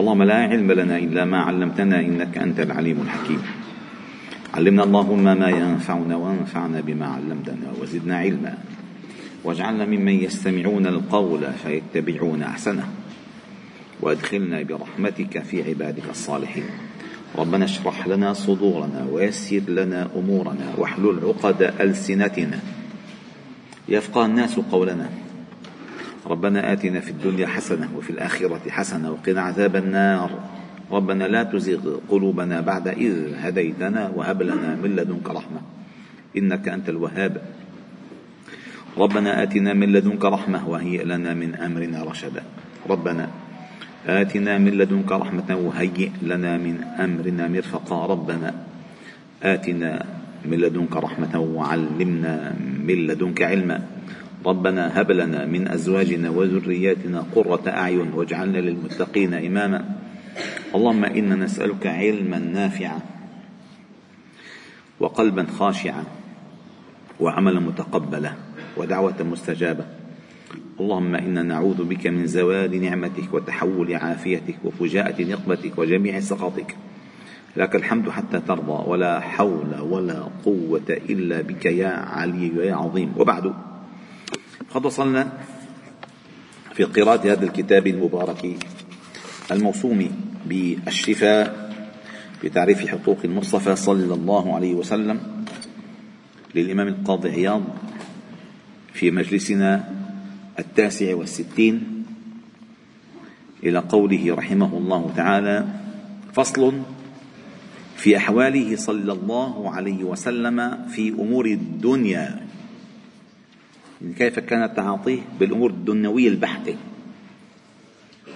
اللهم لا علم لنا إلا ما علمتنا إنك أنت العليم الحكيم. علمنا اللهم ما ينفعنا وانفعنا بما علمتنا وزدنا علما. واجعلنا ممن يستمعون القول فيتبعون أحسنه. وأدخلنا برحمتك في عبادك الصالحين. ربنا اشرح لنا صدورنا ويسر لنا أمورنا واحلل عقد ألسنتنا. يفقه الناس قولنا. ربنا آتنا في الدنيا حسنة وفي الآخرة حسنة وقنا عذاب النار. ربنا لا تزغ قلوبنا بعد إذ هديتنا وهب لنا من لدنك رحمة. إنك أنت الوهاب. ربنا آتنا من لدنك رحمة وهيئ لنا من أمرنا رشدا. ربنا آتنا من لدنك رحمة وهيئ لنا من أمرنا مرفقا. ربنا آتنا من لدنك رحمة وعلمنا من لدنك علما. ربنا هب لنا من أزواجنا وذرياتنا قرة أعين واجعلنا للمتقين إماما. اللهم إنا نسألك علما نافعا وقلبا خاشعا وعملا متقبلا ودعوة مستجابة. اللهم إنا نعوذ بك من زوال نعمتك وتحول عافيتك وفجاءة نقمتك وجميع سخطك. لك الحمد حتى ترضى ولا حول ولا قوة إلا بك يا علي ويا عظيم. وبعد قد وصلنا في قراءة هذا الكتاب المبارك الموسوم بالشفاء بتعريف حقوق المصطفى صلى الله عليه وسلم للإمام القاضي عياض في مجلسنا التاسع والستين إلى قوله رحمه الله تعالى فصل في أحواله صلى الله عليه وسلم في أمور الدنيا. يعني كيف كان تعاطيه بالأمور الدنيوية البحتة؟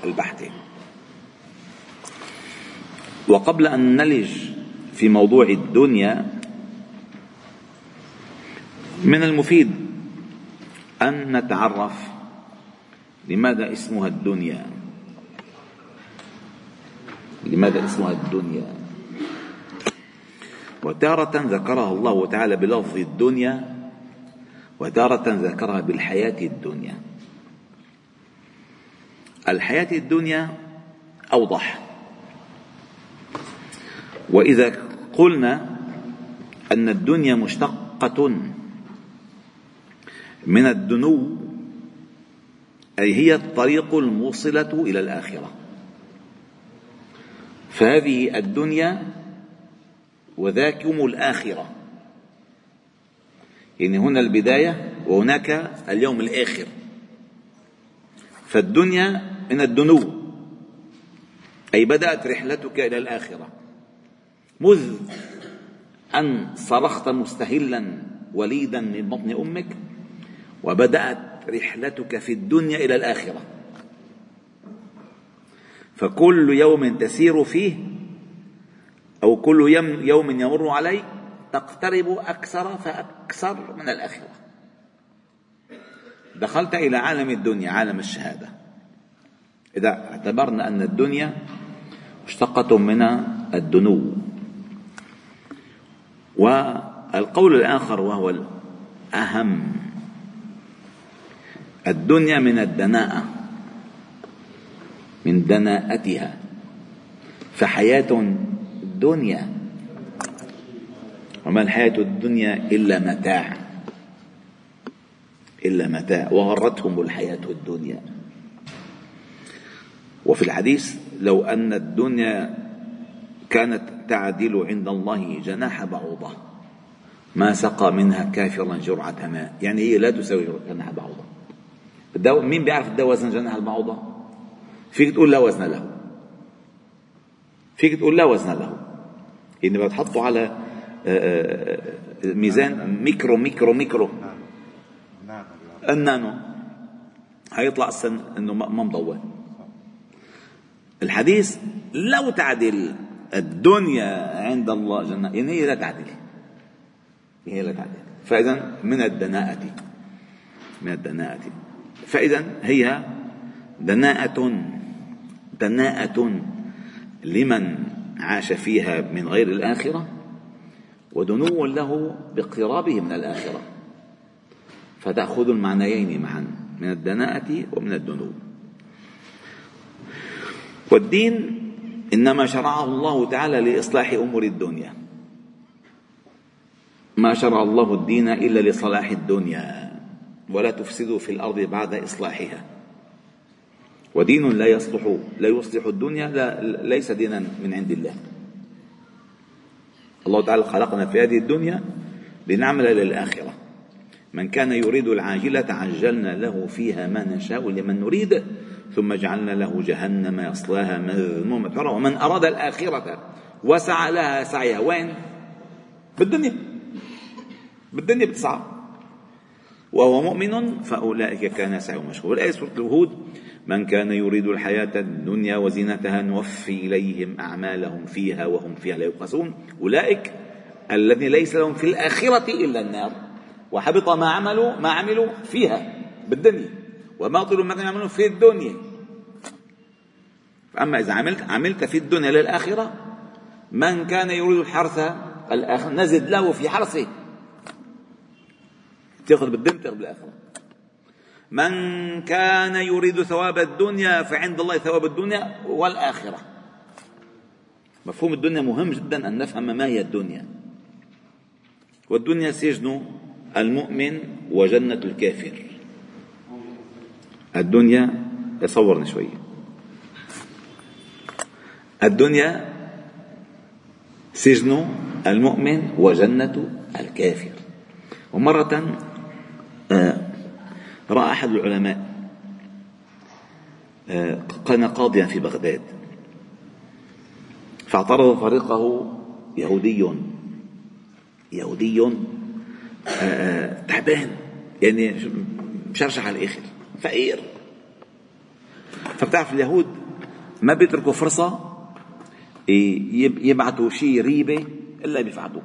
البحتة. وقبل أن نلج في موضوع الدنيا من المفيد أن نتعرف لماذا اسمها الدنيا. لماذا اسمها الدنيا؟ وتارة ذكرها الله تعالى بلفظ الدنيا وتارة ذكرها بالحياة الدنيا. الحياة الدنيا أوضح. وإذا قلنا أن الدنيا مشتقة من الدنو أي هي الطريق الموصلة إلى الآخرة. فهذه الدنيا وذاكم الآخرة. يعني هنا البداية وهناك اليوم الآخر. فالدنيا من الدنو. أي بدأت رحلتك إلى الآخرة. مذ أن صرخت مستهلا وليدا من بطن أمك وبدأت رحلتك في الدنيا إلى الآخرة. فكل يوم تسير فيه أو كل يوم يمر عليك تقترب أكثر فأكثر من الآخرة. دخلت إلى عالم الدنيا عالم الشهادة. إذا اعتبرنا أن الدنيا مشتقة من الدنو. والقول الآخر وهو الأهم. الدنيا من الدناءة من دناءتها. فحياة الدنيا وما الحياة الدنيا إلا متاع إلا متاع. وغرتهم الحياة الدنيا. وفي الحديث لو أن الدنيا كانت تعدل عند الله جناح بعوضة ما سقى منها كافرا جرعة ماء. يعني هي لا تساوي جناح بعوضة. مين بيعرف الدواء وزن جناح البعوضة؟ فيك تقول لا وزن له. فيك تقول لا وزن له. يعني بتحطه على ميزان ميكرو ميكرو ميكرو. النانو. هيطلع السن إنه ما مضوى الحديث لو تعدل الدنيا عند الله جنة يعني هي لا تعدل. هي لا تعدل. فإذا من الدناءة من الدناءة. فإذا هي دناءة دناءة لمن عاش فيها من غير الآخرة. ودنو له باقترابه من الآخرة. فتأخذ المعنيين معا من الدناءة ومن الدنو. والدين إنما شرعه الله تعالى لإصلاح أمور الدنيا. ما شرع الله الدين إلا لصلاح الدنيا ولا تفسدوا في الأرض بعد إصلاحها. ودين لا يصلح لا يصلح الدنيا لا ليس دينا من عند الله. الله تعالى خلقنا في هذه الدنيا لنعمل للآخرة. من كان يريد العاجلة عجلنا له فيها ما نشاء لمن نريد ثم جعلنا له جهنم يصلاها مذموما. مدحورا ومن أراد الآخرة وسعى لها سعيها. وين؟ بالدنيا. بالدنيا بتسعى. وهو مؤمن فأولئك كان سعيهم مشكورا. والآية سورة الهود من كان يريد الحياة الدنيا وزينتها نوفي إليهم أعمالهم فيها وهم فيها لا يبخسون. أولئك الذين ليس لهم في الآخرة إلا النار. وحبط ما عملوا ما عملوا فيها بالدنيا. وباطل ما كانوا يعملون في الدنيا. فأما إذا عملت عملت في الدنيا للآخرة من كان يريد الحرث نزد له في حرثه. تاخذ بالدنيا تاخذ بالآخرة. من كان يريد ثواب الدنيا فعند الله ثواب الدنيا والآخرة. مفهوم الدنيا مهم جدا أن نفهم ما هي الدنيا. والدنيا سجن المؤمن وجنة الكافر. الدنيا تصورني شوي. الدنيا سجن المؤمن وجنة الكافر. ومرة رأى أحد العلماء آه، كان قاضيا في بغداد. فاعترض طريقه يهودي يهودي آه، تعبان يعني مشرشح على الآخر فقير. فبتعرف اليهود ما بيتركوا فرصة يبعثوا شيء ريبة إلا بيفعلوه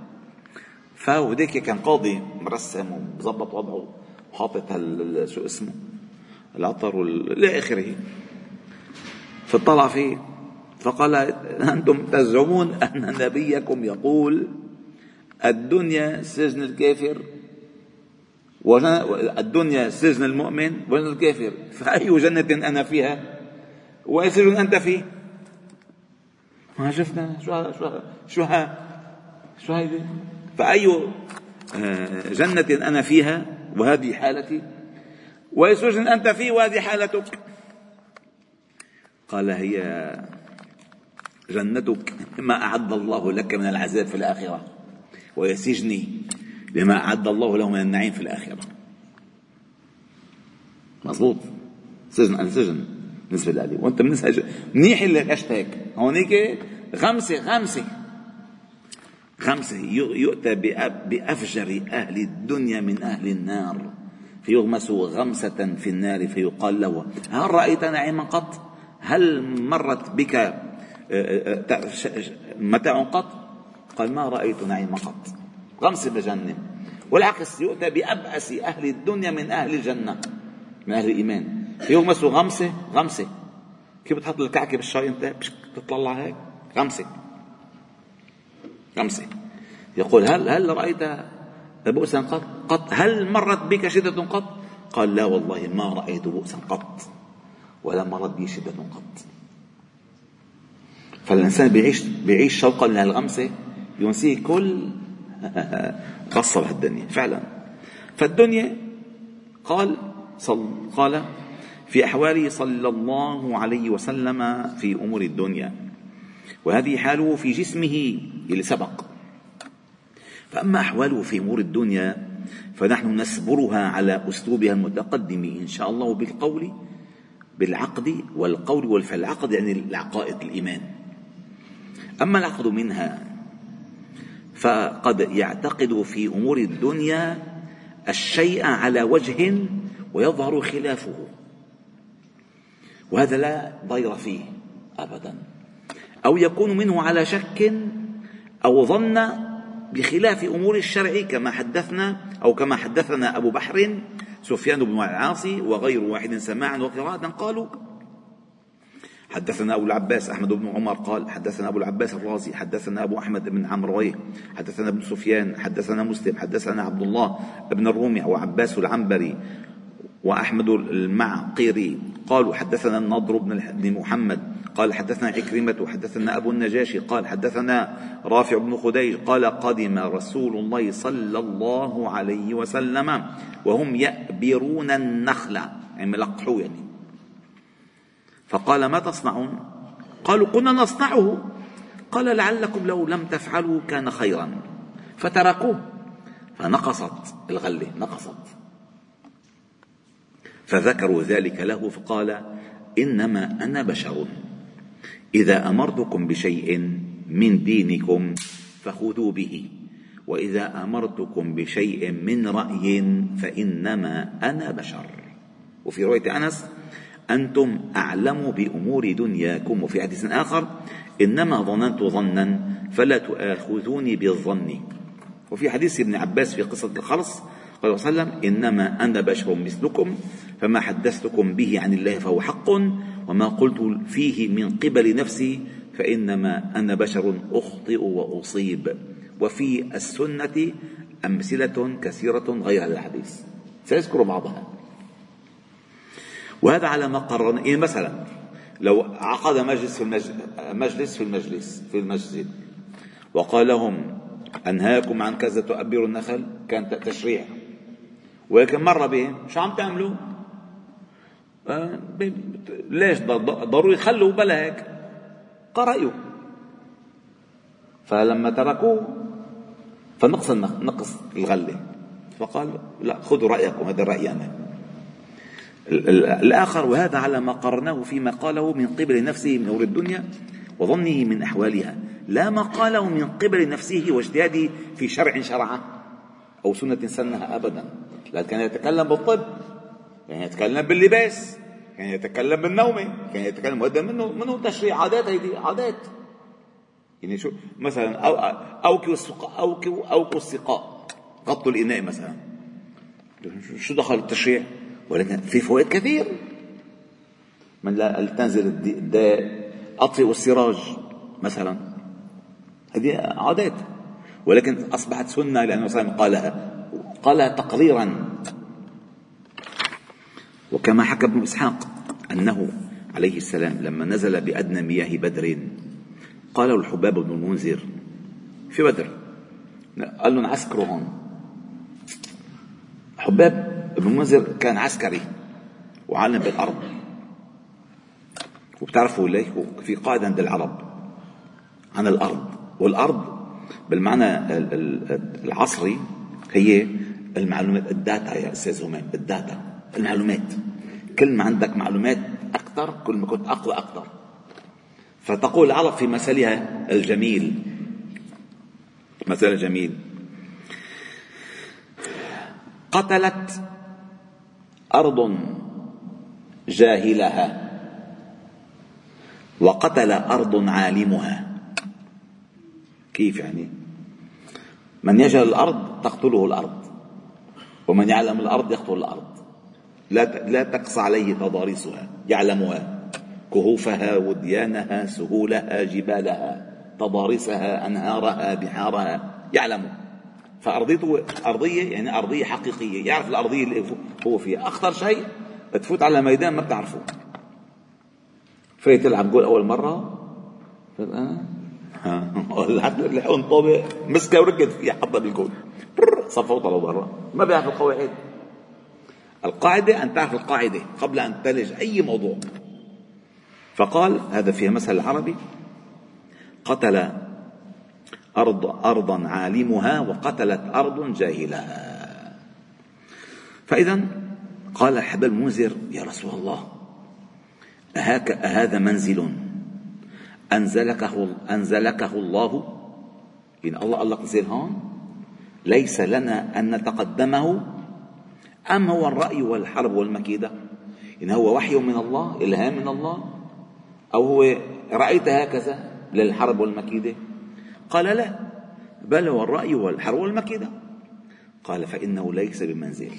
فهوديك كان قاضي مرسم ومظبط وضعه. وحاطط شو اسمه. العطر إلى آخره. فاطلع فيه. فقال أنتم تزعمون أن نبيكم يقول الدنيا سجن الكافر الدنيا سجن المؤمن وجنة الكافر. فأي جنة أنا فيها؟ وأي سجن أنت فيه؟ ما شفنا. شو شو شو ها شو هيدي فأي آه، جنة أنا فيها؟ وهذه حالتي. وأي سجن أنت فيه وهذه حالتك. قال هي جنتك. ما أعد الله لك من العذاب في الآخرة. وهي سجني بما أعد الله له من النعيم في الآخرة. مضبوط سجن السجن بالنسبة لي. بالنسبة منيح اللي عشت هيك هونيك خمسة خمسة. خمسة يؤتى بأفجر أهل الدنيا من أهل النار. فيغمس غمسة في النار فيقال له هل رأيت نعيما قط؟ هل مرت بك آه، آه، آه، متاع قط؟ قال ما رأيت نعيما قط. غمسة بجنة. والعكس يؤتى بأبأس أهل الدنيا من أهل الجنة من أهل الإيمان. يغمس غمسة غمسة. كيف بتحط الكعكة بالشاي أنت؟ تطلع هيك. غمسة. خمسة يقول هل هل رأيت بؤسا قط قط هل مرت بك شدة قط؟ قال لا والله ما رأيت بؤسا قط ولا مرت بي شدة قط. فالإنسان بيعيش بيعيش شوقا لهالغمسة ينسيه كل قصة بهالدنيا فعلا. فالدنيا قال صل قال في أحواله صلى الله عليه وسلم في أمور الدنيا. وهذه حاله في جسمه اللي سبق فأما أحواله في أمور الدنيا فنحن نسبرها على أسلوبها المتقدم إن شاء الله بالقول بالعقد والقول والفعل العقد يعني العقائد الإيمان. أما العقد منها فقد يعتقد في أمور الدنيا الشيء على وجه ويظهر خلافه. وهذا لا ضير فيه أبدا. أو يكون منه على شك أو ظن بخلاف أمور الشرع كما حدثنا أو كما حدثنا أبو بحر سفيان بن العاصي وغير واحد سماعا وقراءة قالوا حدثنا أبو العباس أحمد بن عمر قال حدثنا أبو العباس الرازي حدثنا أبو أحمد بن عمرويه حدثنا ابن سفيان حدثنا مسلم حدثنا عبد الله بن الرومي وعباس العنبري وأحمد المعقري قالوا حدثنا النضر بن محمد قال حدثنا عكرمة حدثنا أبو النجاشي قال حدثنا رافع بن خديج قال قدم رسول الله صلى الله عليه وسلم وهم يأبرون النخل. يعني ملقحوا يعني. فقال ما تصنعون؟ قالوا كنا نصنعه. قال لعلكم لو لم تفعلوا كان خيرا. فتركوه. فنقصت الغله نقصت. فذكروا ذلك له فقال إنما أنا بشر. إذا أمرتكم بشيء من دينكم فخذوا به وإذا أمرتكم بشيء من رأي فإنما أنا بشر. وفي رواية أنس أنتم أعلم بأمور دنياكم. وفي حديث آخر إنما ظننت ظنا فلا تؤاخذوني بالظن. وفي حديث ابن عباس في قصة الخرص قال صلى الله عليه وسلم إنما أنا بشر مثلكم فما حدثتكم به عن الله فهو حق. وما قلت فيه من قبل نفسي فإنما أنا بشر أخطئ وأصيب. وفي السنة أمثلة كثيرة غير الحديث. سيذكر بعضها. وهذا على ما قررنا إيه مثلا لو عقد مجلس في المجلس مجلس في المجلس في المسجد وقال لهم أنهاكم عن كذا تؤبروا النخل كان تشريع. ولكن مر بهم شو عم تعملوا؟ ليش ضروري خلوا بلا هيك؟ قرأوا فلما تركوه فنقص نقص الغلة. فقال لا خذوا رأيكم هذا رايي أنا. الآخر وهذا على ما قرناه فيما قاله من قبل نفسه من أمور الدنيا وظنه من أحوالها. لا ما قاله من قبل نفسه واجتهاده في شرع شرعه أو سنة سنها أبدا. لكن كان يتكلم بالطب. كان يتكلم باللباس كان يتكلم بالنوم كان يتكلم وهذا منه منه تشريع عادات هيدي عادات. يعني شو مثلا أو أوكوا السقاء أوكوا أوكوا السقاء غطوا الإناء مثلا. شو دخل التشريع؟ ولكن في فوائد كثير. من لا تنزل الداء أطفئوا السراج مثلا. هذه عادات. ولكن أصبحت سنة لأنه صلى قالها قالها تقريرا. وكما حكى ابن إسحاق أنه عليه السلام لما نزل بأدنى مياه بدر قال الحباب بن المنذر في بدر قال لهم عسكروا هون. حباب ابن المنذر كان عسكري وعالم بالأرض. وبتعرفوا ليه؟ في قاعدة عند العرب عن الأرض. والأرض بالمعنى العصري هي المعلومات ال data يا أستاذ همام ال data. المعلومات. كل ما عندك معلومات أكثر كل ما كنت أقوى أكثر فتقول العرب في مثلها الجميل. مثل الجميل قتلت أرض جاهلها وقتل أرض عالمها. كيف يعني؟ من يجهل الأرض تقتله الأرض ومن يعلم الأرض يقتل الأرض. لا لا تقصى عليه تضاريسها يعلمها. كهوفها وديانها سهولها جبالها تضاريسها أنهارها بحارها يعلم فأرضيته أرضية يعني أرضية حقيقية. يعرف الأرضية اللي هو فيها. أخطر شيء تفوت على ميدان ما بتعرفه. فايت تلعب جول أول مرة. ها؟ لحقون طابق مسكة وركض فيها حطها بالجول صفى وطلع برا ما بيعرف القواعد. القاعدة أن تعرف القاعدة قبل أن تلج أي موضوع. فقال هذا في مثل العربي قتل أرض أرضا عالمها وقتلت أرض جاهلها. فإذا قال الحبل المنذر يا رسول الله أهاك أهذا منزل أنزلكه أنزلكه الله؟ إن الله لك انزل هون ليس لنا أن نتقدمه أم هو الرأي والحرب والمكيدة؟ إن هو وحي من الله إلهام من الله؟ أو هو رأيت هكذا للحرب والمكيدة؟ قال لا بل هو الرأي والحرب والمكيدة. قال فإنه ليس بمنزل.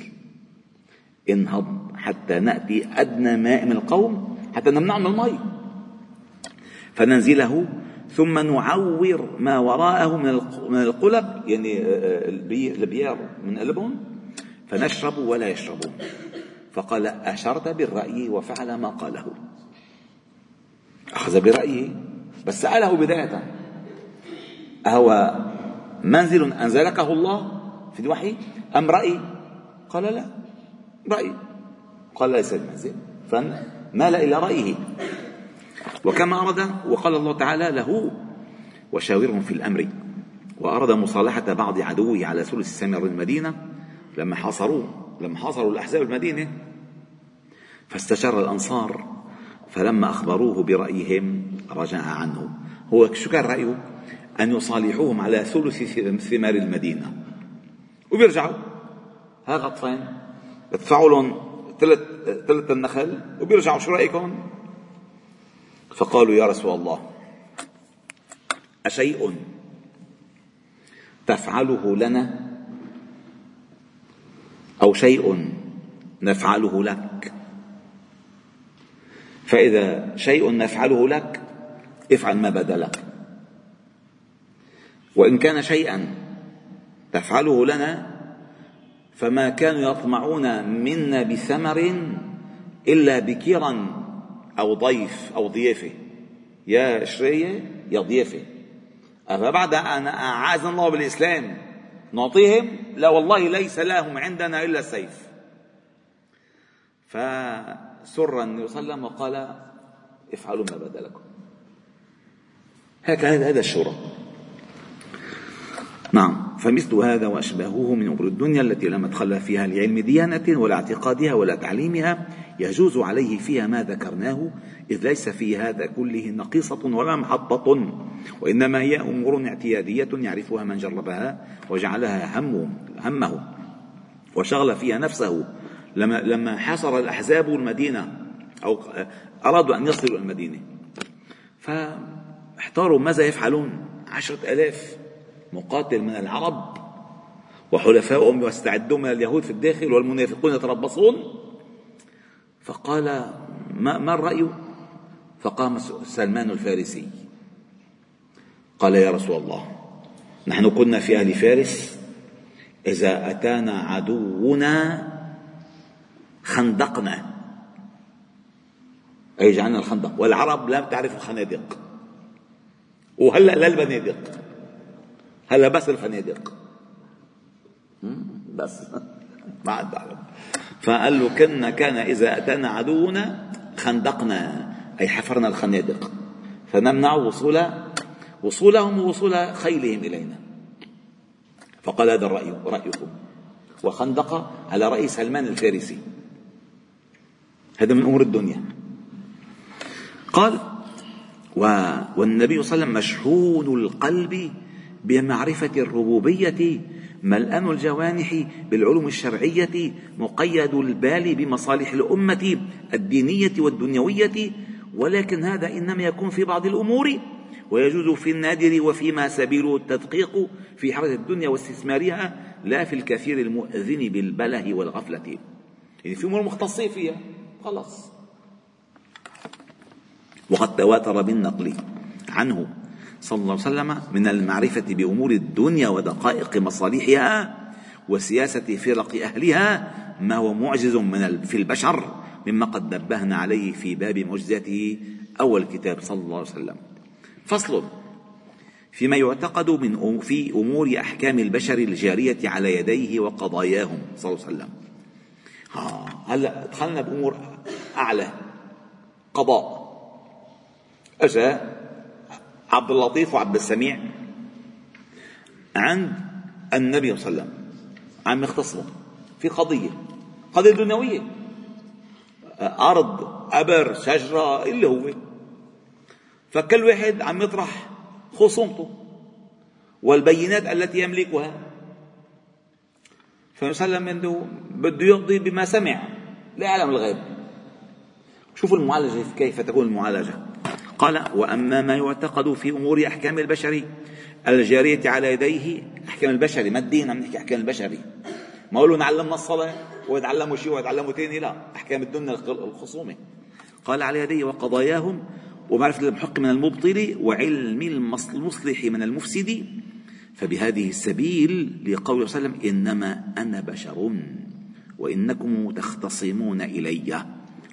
انهض حتى نأتي أدنى ماء من القوم حتى نمنع من الماء. فننزله ثم نعور ما وراءه من القلب يعني آه، آه، البيار من قلبهم فنشرب ولا يشربون فقال أشرت بالرأي وفعل ما قاله. أخذ برأيه بس سأله بداية. أهو منزل أنزلكه الله في الوحي؟ أم رأي؟ قال لا. رأي. قال ليس المنزل فمال إلى رأيه. وكما أراد وقال الله تعالى له وشاورهم في الأمر. وأراد مصالحة بعض عدوه على ثلث سمر المدينة. لما حاصروه لما حاصروا الأحزاب المدينة فاستشار الأنصار فلما أخبروه برأيهم رجع عنه. هو شو كان رأيه؟ أن يصالحوهم على ثلث ثمار المدينة. وبيرجعوا. ها غطفان. ادفعوا لهم ثلث ثلث النخل وبيرجعوا. شو رأيكم؟ فقالوا يا رسول الله أشيء تفعله لنا أو شيء نفعله لك. فإذا شيء نفعله لك افعل ما بدا لك وإن كان شيئا تفعله لنا فما كانوا يطمعون منا بثمر إلا بكيرا أو ضيف أو ضيافة يا شرية يا ضيافة أفبعد أن أعاذنا الله بالإسلام؟ نعطيهم. لا والله ليس لهم عندنا إلا السيف. فسر النبي صلى الله عليه وسلم وقال افعلوا ما بدا لكم هكذا هذا الشورى. نعم. فمثل هذا وأشباهه من أمور الدنيا التي لا مدخل فيها لعلم ديانة ولا اعتقادها ولا تعليمها يجوز عليه فيها ما ذكرناه إذ ليس في هذا كله نقيصة ولا محطة وإنما هي أمور اعتيادية يعرفها من جربها وجعلها همه همه وشغل فيها نفسه. لما لما حاصر الأحزاب المدينة أو أرادوا أن يصلوا المدينة فاحتاروا ماذا يفعلون؟ عشرة ألاف مقاتل من العرب وحلفائهم يستعدون من اليهود في الداخل والمنافقون يتربصون. فقال ما, ما الرأي؟ فقام سلمان الفارسي. قال يا رسول الله نحن كنا في أهل فارس إذا أتانا عدونا خندقنا. أي جعلنا الخندق. والعرب لا تعرف الخنادق. وهلأ لا البنادق؟ هلا بس الفنادق بس. ما عاد فقال له كنا كان إذا أتانا عدونا خندقنا. أي حفرنا الخنادق. فنمنع وصول وصولهم ووصول خيلهم إلينا. فقال هذا الرأي رأيكم. وخندق على رأي سلمان الفارسي. هذا من أمور الدنيا. قال والنبي صلى الله عليه وسلم مشحون القلب بمعرفة الربوبية ملأن الجوانح بالعلوم الشرعية مقيد البال بمصالح الأمة الدينية والدنيوية ولكن هذا إنما يكون في بعض الأمور ويجوز في النادر وفيما سبيل التدقيق في حركة الدنيا واستثمارها لا في الكثير المؤذن بالبله والغفلة. يعني في أمور مختصين فيها خلاص. وقد تواتر بالنقل عنه صلى الله عليه وسلم من المعرفة بأمور الدنيا ودقائق مصالحها وسياسة فرق أهلها ما هو معجز من في البشر. مما قد نبهنا عليه في باب معجزاته أول كتاب صلى الله عليه وسلم. فصل فيما يعتقد من في أمور أحكام البشر الجارية على يديه وقضاياهم صلى الله عليه وسلم. هلا دخلنا بأمور أعلى؟ قضاء. أجا عبد اللطيف وعبد السميع عند النبي صلى الله عليه وسلم. عم يختصموا في قضية قضية دنيوية. أرض أبر شجرة اللي هو. فكل واحد عم يطرح خصومته والبينات التي يملكها. فيسلم عنده بده يقضي بما سمع لا يعلم الغيب. شوفوا المعالجة كيف تكون المعالجة. قال وأما ما يعتقد في أمور أحكام البشر الجارية على يديه أحكام البشري ما الدين عم نحكي أحكام البشري ما قولوا نعلمنا الصلاة ويتعلموا شيء ويتعلموا ثاني لا. أحكام الدنيا الخصومة. قال على يديه وقضاياهم ومعرفة المحق من المبطل وعلم المصلح من المفسد فبهذه السبيل لقوله صلى الله عليه وسلم إنما أنا بشر وإنكم تختصمون إليّ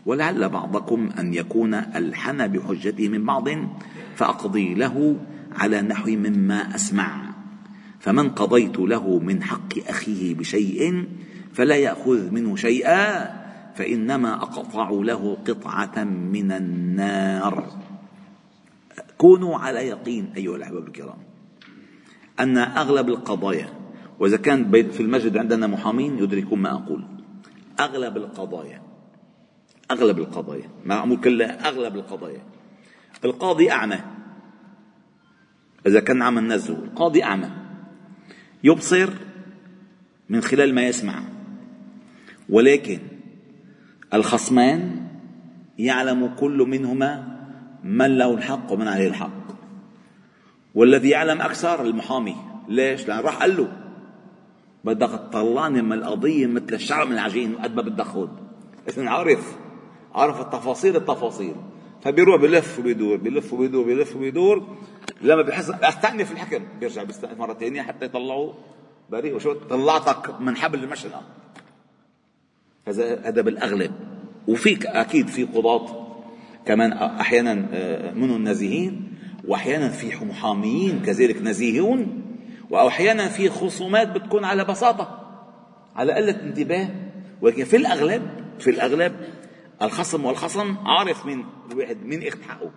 ولعل بعضكم أن يكون ألحن بحجته من بعض فأقضي له على نحو مما أسمع. فمن قضيت له من حق أخيه بشيء فلا يأخذ منه شيئا فإنما أقطع له قطعة من النار. كونوا على يقين أيها الأحباب الكرام أن أغلب القضايا وإذا كان في المسجد عندنا محامين يدركون ما أقول. أغلب القضايا أغلب القضايا ما أقول كلها أغلب القضايا. القاضي أعمى. إذا كان عم النزو القاضي أعمى. يبصر من خلال ما يسمع. ولكن الخصمان يعلم كل منهما من له الحق ومن عليه الحق. والذي يعلم أكثر المحامي. ليش؟ لأن راح قال له بدك تطلعني من القضية مثل الشعر من العجين قد ما بدك خذ. عارف عارف التفاصيل التفاصيل. فبيروح بلف وبيدور بلف وبيدور بلف وبيدور. لما بحس أستأنف الحكم. بيرجع بيستأنف مرة ثانية حتى يطلعوا بريء. وشو؟ طلعتك من حبل المشنقة هذا هذا بالأغلب وفيك أكيد في قضاة كمان أحيانا آه، منهم نزيهين وأحيانا في محاميين كذلك نزيهون وأحيانا في خصومات بتكون على بساطة على قلة انتباه. ولكن في الأغلب في الأغلب الخصم والخصم عارف من الواحد من اخذ حقه.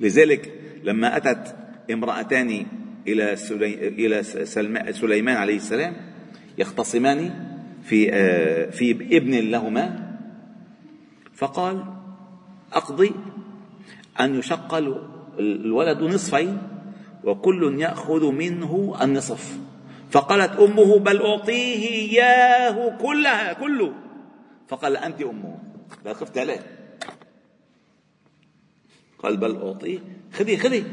لذلك لما أتت امرأتان إلى إلى سليمان عليه السلام يختصمان في آه، في ابن لهما فقال أقضي أن يشق الولد نصفين وكل يأخذ منه النصف. فقالت أمه بل أعطيه إياه كلها كله. فقال أنت أمه. لا خفت عليه. قال بل أعطيه. خذي خذي.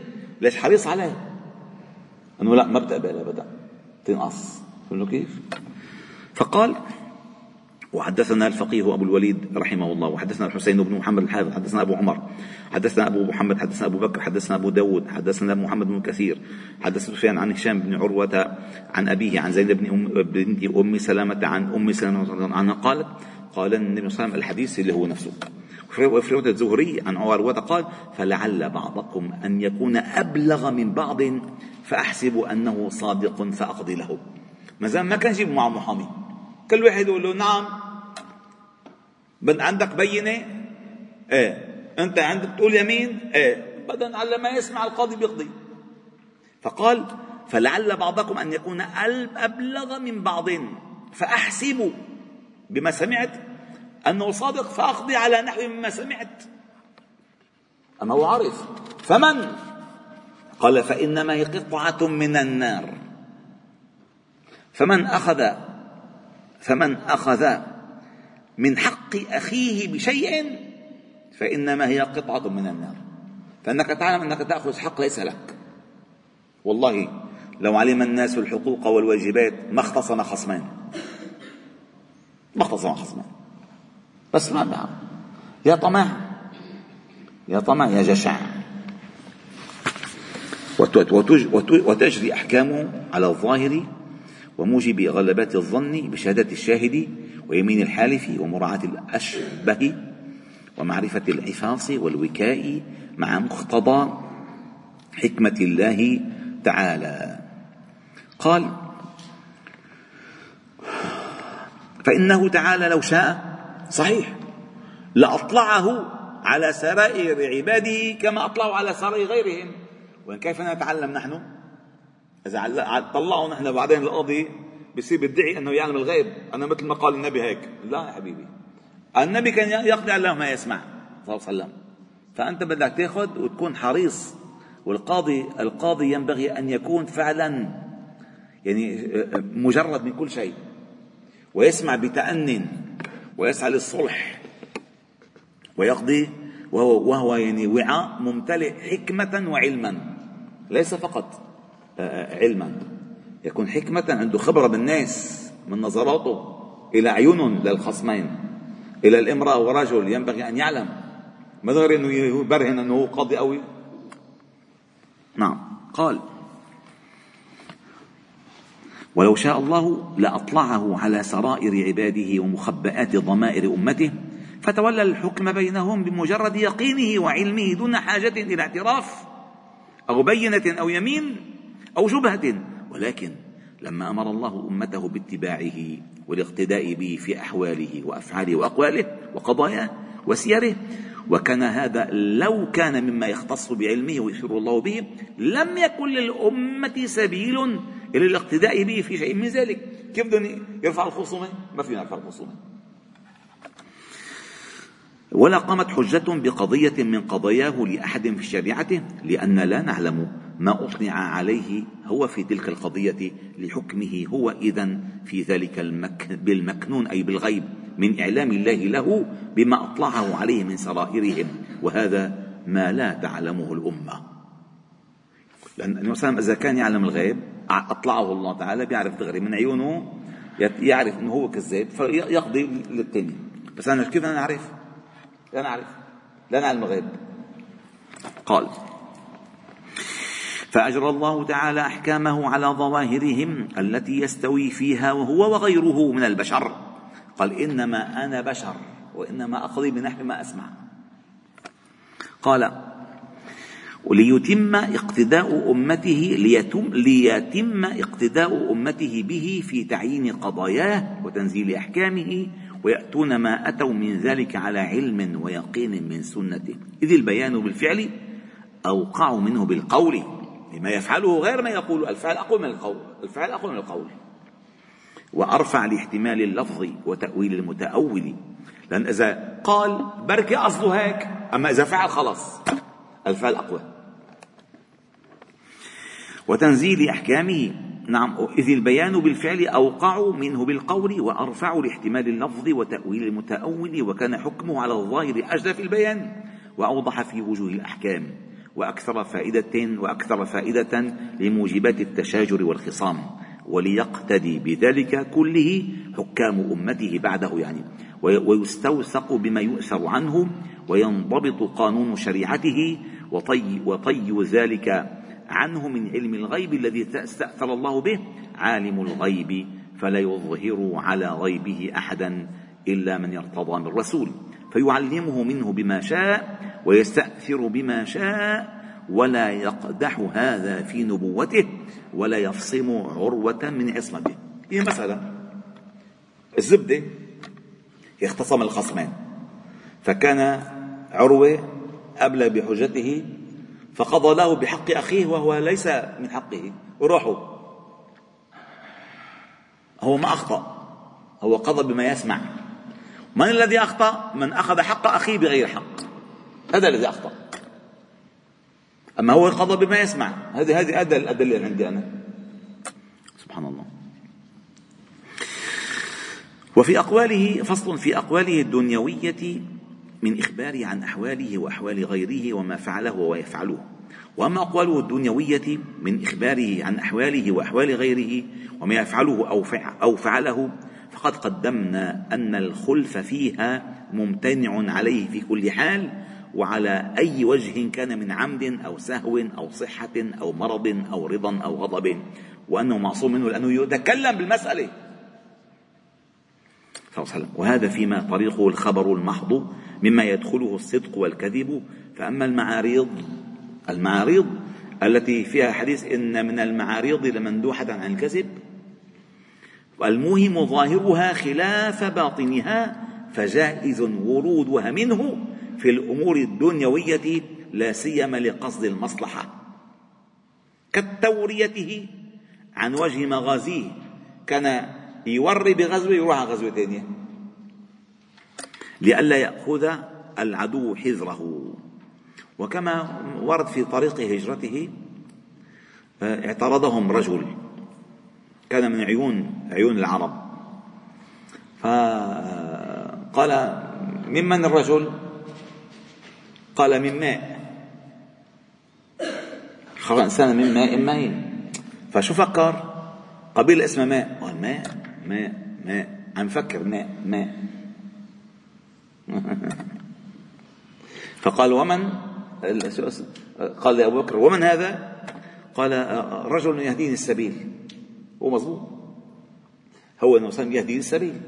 ليش حريص عليه؟ أنه لا ما بتقبل أبدا تنقص. فهمتوا كيف؟ فقال وحدثنا الفقيه أبو الوليد رحمه الله وحدثنا الحسين بن محمد الحافظ حدثنا أبو عمر حدثنا أبو محمد حدثنا أبو بكر حدثنا أبو داود حدثنا محمد بن كثير حدثنا سفيان عن هشام بن عروة عن أبيه عن زينب بن أم بنت أم سلامة عن أم سلامة عنها قالت قال النبي صلى الله عليه وسلم الحديث اللي هو نفسه. وفي رواية الزهري عن عروة قال فلعل بعضكم أن يكون أبلغ من بعض فأحسب أنه صادق فأقضي له. ما زال ما كان يجيب معه محامي. كل واحد يقول له نعم. عندك بينة؟ إيه. أنت عندك تقول يمين؟ إيه. بعدين على ما يسمع القاضي بيقضي. فقال فلعل بعضكم أن يكون أبلغ من بعض فأحسب بما سمعت أنه صادق فأقضي على نحو مما سمعت. اما هو عارف. فمن؟ قال فإنما هي قطعة من النار. فمن أخذ فمن أخذ من حق أخيه بشيء فإنما هي قطعة من النار. فإنك تعلم أنك تأخذ حق ليس لك. والله لو علم الناس الحقوق والواجبات ما اختصم خصمان. ما اختصم خصمان. بس ما بعرف يا طمع. يا طمع يا جشع. وتجري أحكامه على الظاهر وموجب غلبات الظن بشهادة الشاهد ويمين الحالف ومراعاة الأشبه ومعرفة العفاص والوكاء مع مقتضى حكمة الله تعالى. قال فإنه تعالى لو شاء صحيح لأطلعه على سرائر عباده كما أطلعوا على سرائر غيرهم. وإن كيف نتعلم نحن؟ إذا طلعوا نحن بعدين القاضي بصير بيدعي أنه يعلم الغيب. أنا مثل ما قال النبي هيك. لا يا حبيبي. النبي كان يقضي على ما يسمع. صلى الله عليه وسلم. فأنت بدك تاخذ وتكون حريص. والقاضي القاضي ينبغي أن يكون فعلا يعني مجرد من كل شيء. ويسمع بتأن ويسعى للصلح. ويقضي وهو, وهو يعني وعاء ممتلئ حكمة وعلما. ليس فقط. علما. يكون حكمة عنده خبرة بالناس من نظراته إلى عيون للخصمين إلى الامرأة ورجل ينبغي أن يعلم ما غير أنه يبرهن أنه قاضي قوي. نعم. قال ولو شاء الله لأطلعه على سرائر عباده ومخبئات ضمائر أمته فتولى الحكم بينهم بمجرد يقينه وعلمه دون حاجة إلى اعتراف أو بينة أو يمين أو شبهة. ولكن لما أمر الله أمته باتباعه والاقتداء به في أحواله وأفعاله وأقواله وقضاياه وسيره وكان هذا لو كان مما يختص بعلمه ويشير الله به لم يكن للأمة سبيل إلى الاقتداء به في شيء من ذلك. كيف بدهم يرفع الخصومة ما فينا نرفع الخصومة ولا قامت حجة بقضية من قضاياه لأحد في شريعته لأن لا نعلم ما أطلع عليه هو في تلك القضية لحكمه هو إذا في ذلك المك بالمكنون أي بالغيب من إعلام الله له بما أطلعه عليه من سرائرهم. وهذا ما لا تعلمه الأمة. لأن النبي صلى إذا كان يعلم الغيب أطلعه الله تعالى بيعرف دغري من عيونه يعرف أنه هو كذاب فيقضي للتاني. بس أنا كيف أنا أعرف؟ لا نعرف. لا نعلم الغيب. قال فأجرى الله تعالى أحكامه على ظواهرهم التي يستوي فيها وهو وغيره من البشر. قال إنما أنا بشر وإنما أقضي بنحو ما أسمع. قال وليتم اقتداء أمته ليتم, ليتم اقتداء أمته به في تعيين قضاياه وتنزيل أحكامه ويأتون ما أتوا من ذلك على علم ويقين من سنته. إذ البيان بالفعل أوقع منه بالقول. لما يفعله غير ما يقول الفعل أقوى من القول الفعل أقوى من القول. وأرفع لاحتمال اللفظ وتأويل المتأول. لأن إذا قال بركي أصله هيك أما إذا فعل خلص الفعل أقوى. وتنزيل أحكامه. نعم إذ البيان بالفعل أوقع منه بالقول وأرفع لاحتمال اللفظ وتأويل المتأول وكان حكمه على الظاهر أجل في البيان وأوضح في وجوه الأحكام. وأكثر فائدة وأكثر فائدة لموجبات التشاجر والخصام وليقتدي بذلك كله حكام أمته بعده يعني. ويستوثق بما يؤثر عنه وينضبط قانون شريعته وطي, وطي ذلك عنه من علم الغيب الذي استأثر الله به عالم الغيب فلا يظهر على غيبه أحدا إلا من يرتضى من الرسول فيعلمه منه بما شاء ويستأثر بما شاء ولا يقدح هذا في نبوته ولا يفصم عروة من عصمته هي مثلا؟ الزبدة اختصم الخصمان فكان عروة أبلى بحجته فقضى له بحق أخيه وهو ليس من حقه. وروحوا. هو ما أخطأ. هو قضى بما يسمع. من الذي أخطأ؟ من أخذ حق أخيه بغير حق. هذا الذي أخطأ. أما هو قضى بما يسمع. هذه هذه هذا اللي عندي أنا. سبحان الله. وفي أقواله فصل في أقواله الدنيوية من إخباره عن أحواله وأحوال غيره وما فعله ويفعله وأما أقواله الدنيوية من إخباره عن أحواله وأحوال غيره وما يفعله أو فعله فقد قدمنا أن الخلف فيها ممتنع عليه في كل حال وعلى أي وجه كان من عمد أو سهو أو صحة أو مرض أو رضا أو غضب. وأنه معصوم منه لأنه يتكلم بالمسألة. صلى الله عليه وسلم. وهذا فيما طريقه الخبر المحض مما يدخله الصدق والكذب. فأما المعاريض المعاريض التي فيها حديث إن من المعاريض لمندوحة عن الكذب. والموهم ظاهرها خلاف باطنها فجائز ورودها منه. في الأمور الدنيوية لا سيما لقصد المصلحة. كالتوريته عن وجه مغازيه كان يوري بغزوة يروح على غزوة ثانية. لئلا يأخذ العدو حذره. وكما ورد في طريق هجرته اعترضهم رجل كان من عيون عيون العرب. فقال ممن الرجل؟ قال من ماء. خلق الإنسان من ماء مهين فشو فكر. قبيلة اسمها ماء. قال ماء؟ ماء ماء. عم فكر ماء ماء. فقال ومن؟ قال لأبو بكر ومن هذا؟ قال رجل يهديني السبيل. هو مظبوط هو إنه يهديني السبيل.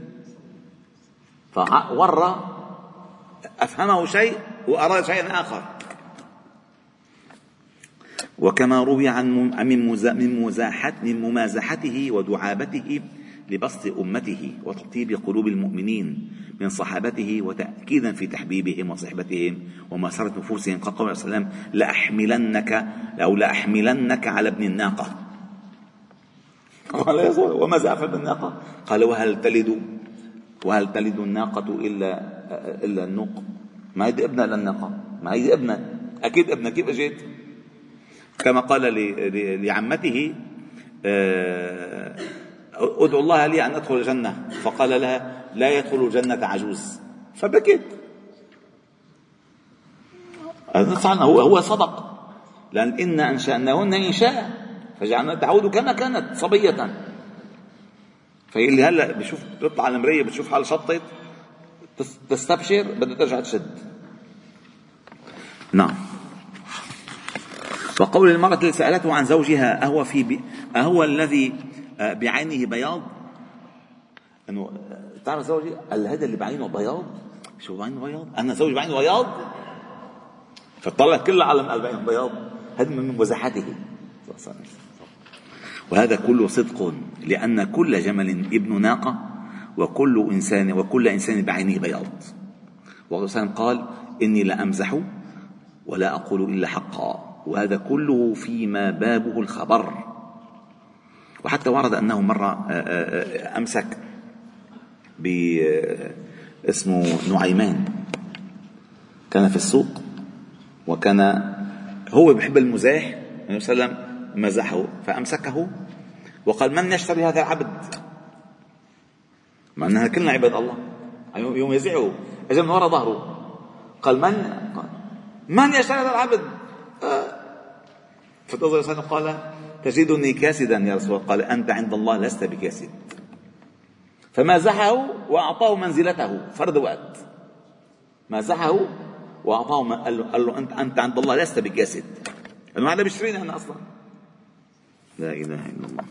فورى أفهمه شيء. وأراد شيئا آخر. وكما روي عن من مزاحت من ممازحته ودعابته لبسط أمته وتطيب قلوب المؤمنين من صحابته وتأكيدا في تحبيبهم وصحبتهم ومسارة نفوسهم. قال قول وسلم لأحملنك أو لأحملنك على ابن الناقة. قال وماذا أفعل بالناقة قال وهل تلد وهل تلد الناقة إلا إلا النوق؟ ما هي ابنة للناقة ما هي ابنة. أكيد ابنة كيف أجيت؟ كما قال لعمته آه، أدعو الله لي أن أدخل الجنة. فقال لها لا يدخل الجنة عجوز. فبكت هو هو صدق. لأن إنا أنشأناهن إنشاء فجعلنا تعود كما كانت صبية. فهي اللي هلا بشوف بتطلع على المراية بتشوف حال شطت. تستبشر بدها ترجع تشد. نعم. وقول المرأة التي سألته عن زوجها أهو في بي أهو الذي آه، بعينه بياض؟ إنه آه، تعرف زوجي قال هذا اللي بعينه بياض؟ شو بعينه بياض؟ أنا زوجي بعينه بياض؟ فطلع كل العالم قال بعينه بياض. هذا من مزاحته وهذا كله صدق لأن كل جمل ابن ناقة. وكل إنسان وكل إنسان بعينه بياض. وسلم قال إني لأمزح ولا أقول إلا حقا وهذا كله فيما بابه الخبر. وحتى ورد أنه مرة آه، آه، آه، أمسك ب اسمه نعيمان. كان في السوق وكان هو بحب المزاح النبي صلى الله عليه وسلم مزحه فأمسكه وقال من يشتري هذا العبد؟ مع أنها كلنا عباد الله. يوم يزعه اجى من وراء ظهره. قال من من يشتري هذا العبد؟ فالرسول صلى عليه وسلم قال تجدني كاسدا يا رسول الله. قال أنت عند الله لست بكاسد. فمازحه وأعطاه منزلته. فرد وقت مازحه وأعطاه قال له, قال له أنت أنت عند الله لست بكاسد. لأنه هذا بيشتريني أنا أصلا. لا إله إلا الله.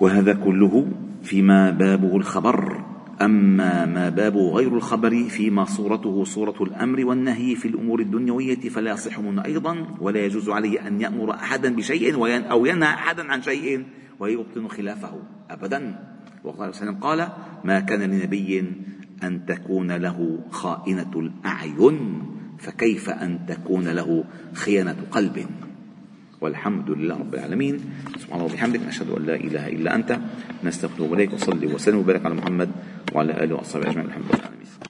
وهذا كله فيما بابه الخبر. أما ما بابه غير الخبر فيما صورته صورة الأمر والنهي في الأمور الدنيوية فلا يصح منه أيضا ولا يجوز عليه أن يأمر أحدا بشيء أو ينهى أحدا عن شيء ويبطن خلافه أبدا. وقال وسلم قال ما كان لنبي أن تكون له خائنة الأعين فكيف أن تكون له خيانة قلب؟ والحمد لله رب العالمين. سبحان الله وبحمدك نشهد أن لا إله إلا أنت نستغفرك إليك وصلي وسلم وبارك على محمد وعلى آله وأصحابه أجمعين. الحمد لله